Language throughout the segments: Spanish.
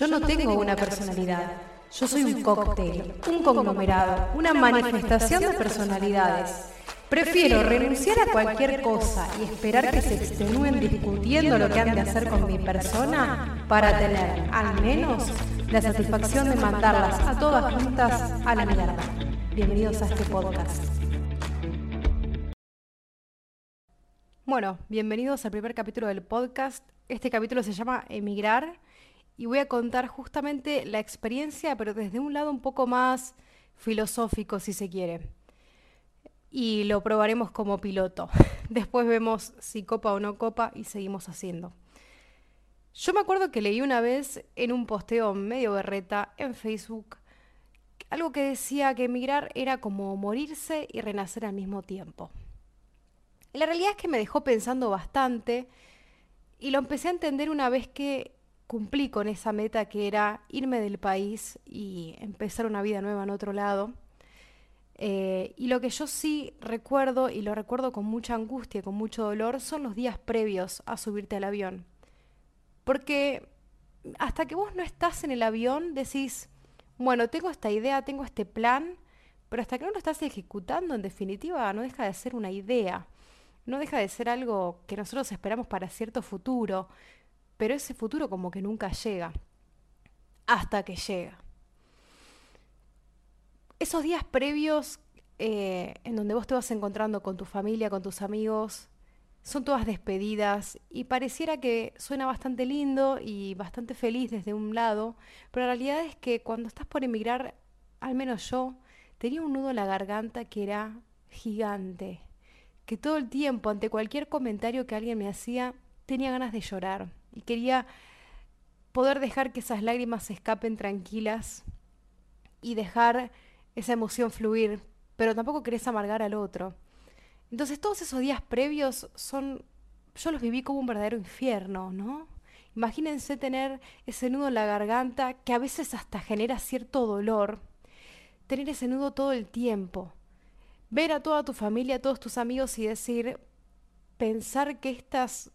Yo no tengo una personalidad. Yo soy un cóctel, un conglomerado, una manifestación de personalidades. Prefiero renunciar a cualquier cosa y esperar que se extenúen discutiendo lo que han de hacer con mi persona para tener, al menos, la satisfacción de mandarlas a todas juntas a la mierda. Bienvenidos a este podcast. Bueno, bienvenidos al primer capítulo del podcast. Este capítulo se llama Emigrar y voy a contar justamente la experiencia, pero desde un lado un poco más filosófico, si se quiere. Y lo probaremos como piloto. Después vemos si copa o no copa y seguimos haciendo. Yo me acuerdo que leí una vez en un posteo medio berreta en Facebook algo que decía que emigrar era como morirse y renacer al mismo tiempo. La realidad es que me dejó pensando bastante y lo empecé a entender una vez que cumplí con esa meta que era irme del país y empezar una vida nueva en otro lado. Eh, y lo que yo sí recuerdo, y lo recuerdo con mucha angustia con mucho dolor, son los días previos a subirte al avión. Porque hasta que vos no estás en el avión decís, bueno, tengo esta idea, tengo este plan, pero hasta que no lo estás ejecutando, en definitiva, no deja de ser una idea, no deja de ser algo que nosotros esperamos para cierto futuro, pero ese futuro como que nunca llega, hasta que llega. Esos días previos eh, en donde vos te vas encontrando con tu familia, con tus amigos, son todas despedidas y pareciera que suena bastante lindo y bastante feliz desde un lado, pero la realidad es que cuando estás por emigrar, al menos yo, tenía un nudo en la garganta que era gigante, que todo el tiempo, ante cualquier comentario que alguien me hacía, tenía ganas de llorar y quería poder dejar que esas lágrimas se escapen tranquilas y dejar esa emoción fluir, pero tampoco querés amargar al otro. Entonces todos esos días previos son, yo los viví como un verdadero infierno, ¿no? Imagínense tener ese nudo en la garganta que a veces hasta genera cierto dolor, tener ese nudo todo el tiempo, ver a toda tu familia, a todos tus amigos y decir, pensar que estas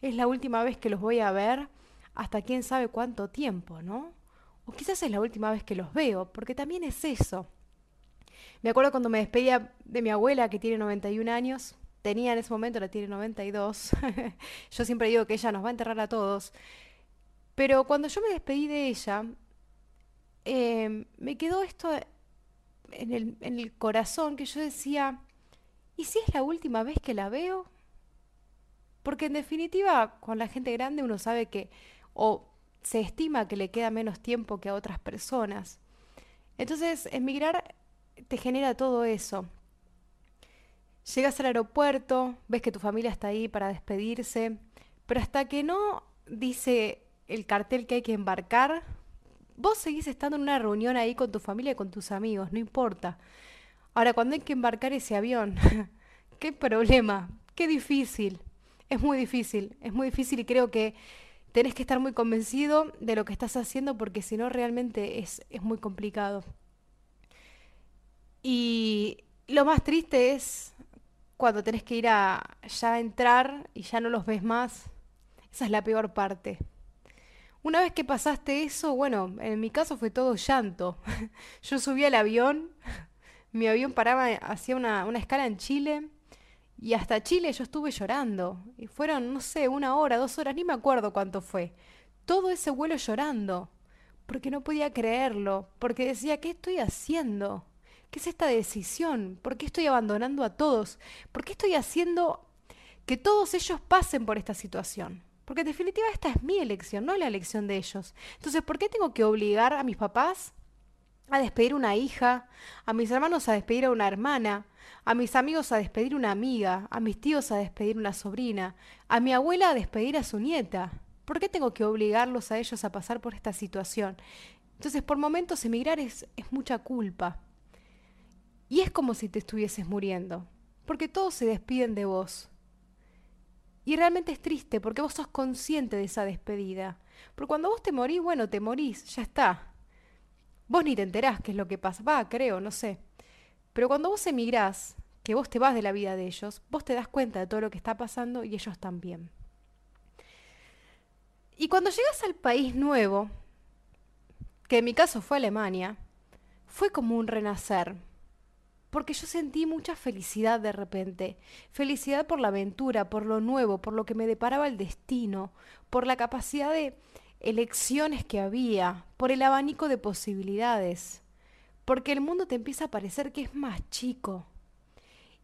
es la última vez que los voy a ver hasta quién sabe cuánto tiempo, ¿no? O quizás es la última vez que los veo, porque también es eso. Me acuerdo cuando me despedía de mi abuela, que tiene 91 años, tenía en ese momento, la tiene 92, yo siempre digo que ella nos va a enterrar a todos, pero cuando yo me despedí de ella, em, me quedó esto en el, en el corazón que yo decía, ¿y si es la última vez que la veo? Porque en definitiva, con la gente grande uno sabe que o se estima que le queda menos tiempo que a otras personas. Entonces, emigrar te genera todo eso. Llegas al aeropuerto, ves que tu familia está ahí para despedirse, pero hasta que no dice el cartel que hay que embarcar, vos seguís estando en una reunión ahí con tu familia y con tus amigos, no importa. Ahora, cuando hay que embarcar ese avión, qué problema, qué difícil. Es muy difícil, es muy difícil y creo que tenés que estar muy convencido de lo que estás haciendo porque si no realmente es, es muy complicado. Y lo más triste es cuando tenés que ir a ya entrar y ya no los ves más. Esa es la peor parte. Una vez que pasaste eso, bueno, en mi caso fue todo llanto. Yo subí al avión, mi avión paraba, hacía una, una escala en Chile y hasta Chile yo estuve llorando. Y fueron, no sé, una hora, dos horas, ni me acuerdo cuánto fue. Todo ese vuelo llorando. Porque no podía creerlo. Porque decía, ¿qué estoy haciendo? ¿Qué es esta decisión? ¿Por qué estoy abandonando a todos? ¿Por qué estoy haciendo que todos ellos pasen por esta situación? Porque en definitiva esta es mi elección, no la elección de ellos. Entonces, ¿por qué tengo que obligar a mis papás a despedir una hija, a mis hermanos a despedir a una hermana, a mis amigos a despedir una amiga, a mis tíos a despedir una sobrina, a mi abuela a despedir a su nieta. ¿Por qué tengo que obligarlos a ellos a pasar por esta situación? Entonces, por momentos emigrar es, es mucha culpa. Y es como si te estuvieses muriendo, porque todos se despiden de vos. Y realmente es triste porque vos sos consciente de esa despedida. Porque cuando vos te morís, bueno, te morís, ya está. Vos ni te enterás qué es lo que pasa. Va, creo, no sé. Pero cuando vos emigrás, que vos te vas de la vida de ellos, vos te das cuenta de todo lo que está pasando y ellos también. Y cuando llegas al país nuevo, que en mi caso fue Alemania, fue como un renacer. Porque yo sentí mucha felicidad de repente. Felicidad por la aventura, por lo nuevo, por lo que me deparaba el destino, por la capacidad de elecciones que había, por el abanico de posibilidades. Porque el mundo te empieza a parecer que es más chico.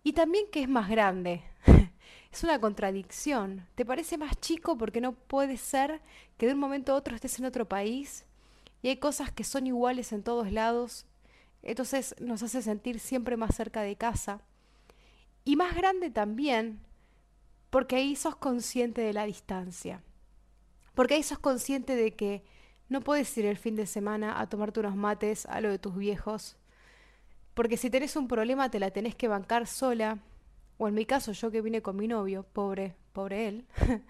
Y también que es más grande. es una contradicción. Te parece más chico porque no puede ser que de un momento a otro estés en otro país y hay cosas que son iguales en todos lados entonces nos hace sentir siempre más cerca de casa. Y más grande también, porque ahí sos consciente de la distancia. Porque ahí sos consciente de que no puedes ir el fin de semana a tomarte unos mates a lo de tus viejos. Porque si tenés un problema te la tenés que bancar sola. O en mi caso, yo que vine con mi novio, pobre, pobre él.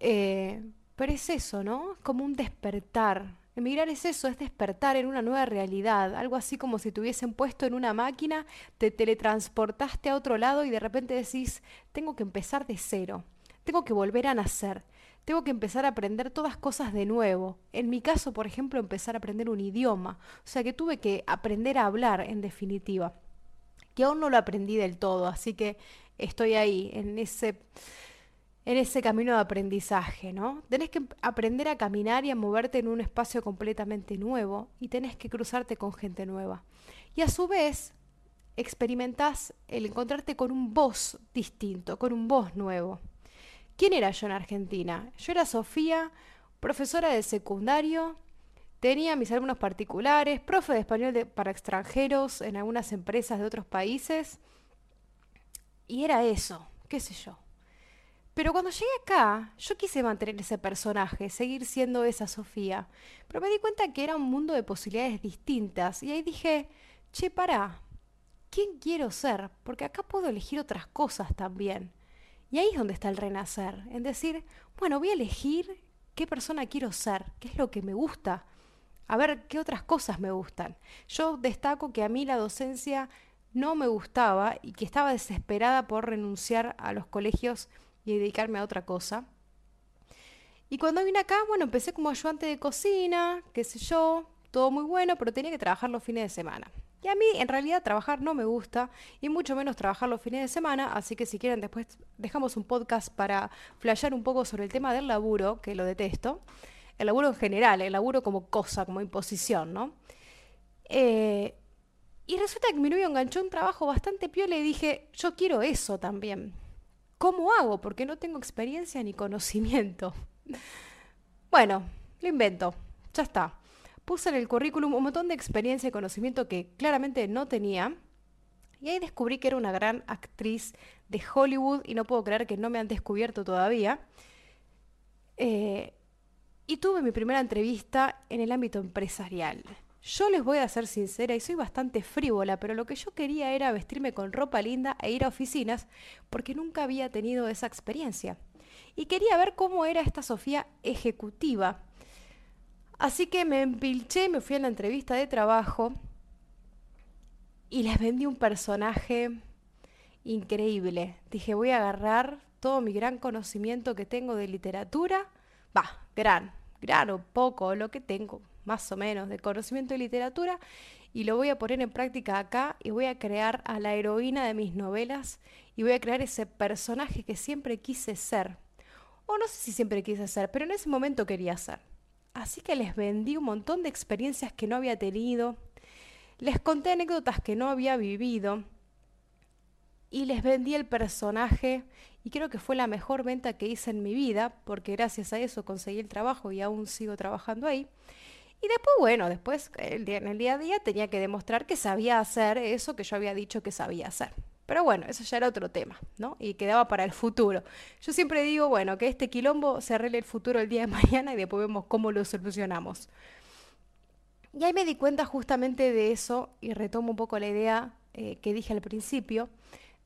eh, pero es eso, ¿no? Como un despertar. Emigrar es eso, es despertar en una nueva realidad, algo así como si te hubiesen puesto en una máquina, te teletransportaste a otro lado y de repente decís, tengo que empezar de cero, tengo que volver a nacer, tengo que empezar a aprender todas cosas de nuevo. En mi caso, por ejemplo, empezar a aprender un idioma, o sea que tuve que aprender a hablar en definitiva, que aún no lo aprendí del todo, así que estoy ahí, en ese en ese camino de aprendizaje, ¿no? Tenés que aprender a caminar y a moverte en un espacio completamente nuevo y tenés que cruzarte con gente nueva. Y a su vez, experimentás el encontrarte con un voz distinto, con un voz nuevo. ¿Quién era yo en Argentina? Yo era Sofía, profesora de secundario, tenía mis alumnos particulares, profe de español para extranjeros en algunas empresas de otros países. Y era eso, qué sé yo. Pero cuando llegué acá, yo quise mantener ese personaje, seguir siendo esa Sofía. Pero me di cuenta que era un mundo de posibilidades distintas. Y ahí dije, che, pará, ¿quién quiero ser? Porque acá puedo elegir otras cosas también. Y ahí es donde está el renacer, en decir, bueno, voy a elegir qué persona quiero ser, qué es lo que me gusta, a ver qué otras cosas me gustan. Yo destaco que a mí la docencia no me gustaba y que estaba desesperada por renunciar a los colegios y dedicarme a otra cosa. Y cuando vine acá, bueno, empecé como ayudante de cocina, qué sé yo, todo muy bueno, pero tenía que trabajar los fines de semana. Y a mí en realidad trabajar no me gusta y mucho menos trabajar los fines de semana, así que si quieren después dejamos un podcast para flashear un poco sobre el tema del laburo, que lo detesto. El laburo en general, el laburo como cosa, como imposición, ¿no? Eh, y resulta que mi novio enganchó un trabajo bastante piola y dije, yo quiero eso también. ¿Cómo hago? Porque no tengo experiencia ni conocimiento. Bueno, lo invento. Ya está. Puse en el currículum un montón de experiencia y conocimiento que claramente no tenía. Y ahí descubrí que era una gran actriz de Hollywood y no puedo creer que no me han descubierto todavía. Eh, y tuve mi primera entrevista en el ámbito empresarial. Yo les voy a ser sincera y soy bastante frívola, pero lo que yo quería era vestirme con ropa linda e ir a oficinas porque nunca había tenido esa experiencia. Y quería ver cómo era esta Sofía ejecutiva. Así que me empilché, me fui a la entrevista de trabajo y les vendí un personaje increíble. Dije, voy a agarrar todo mi gran conocimiento que tengo de literatura. Va, gran, gran o poco, lo que tengo, más o menos, de conocimiento de literatura y lo voy a poner en práctica acá y voy a crear a la heroína de mis novelas y voy a crear ese personaje que siempre quise ser. O no sé si siempre quise ser, pero en ese momento quería ser. Así que les vendí un montón de experiencias que no había tenido, les conté anécdotas que no había vivido y les vendí el personaje y creo que fue la mejor venta que hice en mi vida porque gracias a eso conseguí el trabajo y aún sigo trabajando ahí. Y después, bueno, después en el día a día tenía que demostrar que sabía hacer eso que yo había dicho que sabía hacer. Pero bueno, eso ya era otro tema, ¿no? Y quedaba para el futuro. Yo siempre digo, bueno, que este quilombo se arregle el futuro el día de mañana y después vemos cómo lo solucionamos. Y ahí me di cuenta justamente de eso y retomo un poco la idea eh, que dije al principio,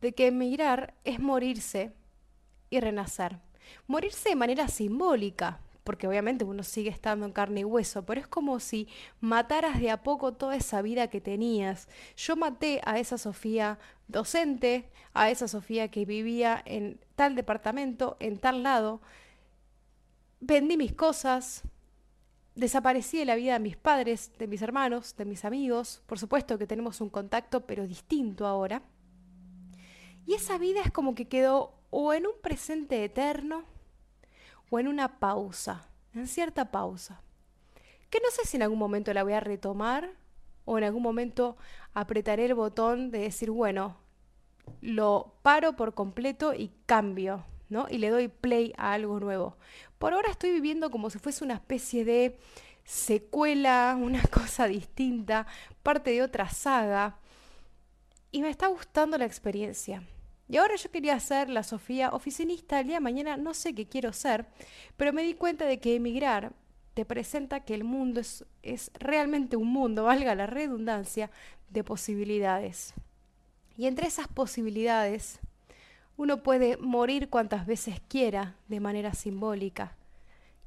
de que emigrar es morirse y renacer. Morirse de manera simbólica, porque obviamente uno sigue estando en carne y hueso, pero es como si mataras de a poco toda esa vida que tenías. Yo maté a esa Sofía docente, a esa Sofía que vivía en tal departamento, en tal lado, vendí mis cosas, desaparecí de la vida de mis padres, de mis hermanos, de mis amigos. Por supuesto que tenemos un contacto, pero distinto ahora. Y esa vida es como que quedó o en un presente eterno o en una pausa, en cierta pausa. Que no sé si en algún momento la voy a retomar o en algún momento apretaré el botón de decir, bueno, lo paro por completo y cambio, ¿no? Y le doy play a algo nuevo. Por ahora estoy viviendo como si fuese una especie de secuela, una cosa distinta, parte de otra saga. Y me está gustando la experiencia. Y ahora yo quería ser la Sofía oficinista, el día de mañana no sé qué quiero ser, pero me di cuenta de que emigrar te presenta que el mundo es, es realmente un mundo, valga la redundancia, de posibilidades. Y entre esas posibilidades, uno puede morir cuantas veces quiera de manera simbólica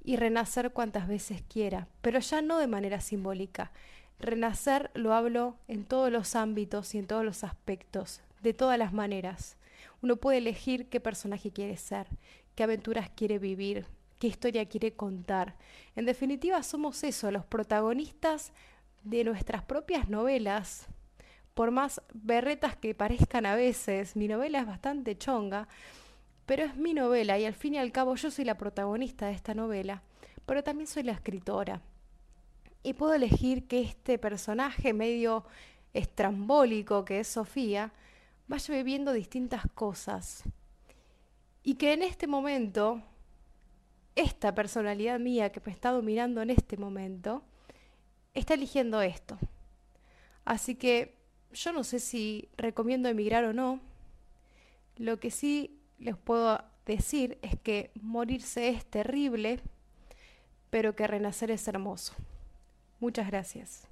y renacer cuantas veces quiera, pero ya no de manera simbólica. Renacer lo hablo en todos los ámbitos y en todos los aspectos, de todas las maneras. Uno puede elegir qué personaje quiere ser, qué aventuras quiere vivir, qué historia quiere contar. En definitiva, somos eso, los protagonistas de nuestras propias novelas, por más berretas que parezcan a veces, mi novela es bastante chonga, pero es mi novela y al fin y al cabo yo soy la protagonista de esta novela, pero también soy la escritora. Y puedo elegir que este personaje medio estrambólico que es Sofía vaya viviendo distintas cosas. Y que en este momento, esta personalidad mía que me está dominando en este momento, está eligiendo esto. Así que yo no sé si recomiendo emigrar o no. Lo que sí les puedo decir es que morirse es terrible, pero que renacer es hermoso. Muchas gracias.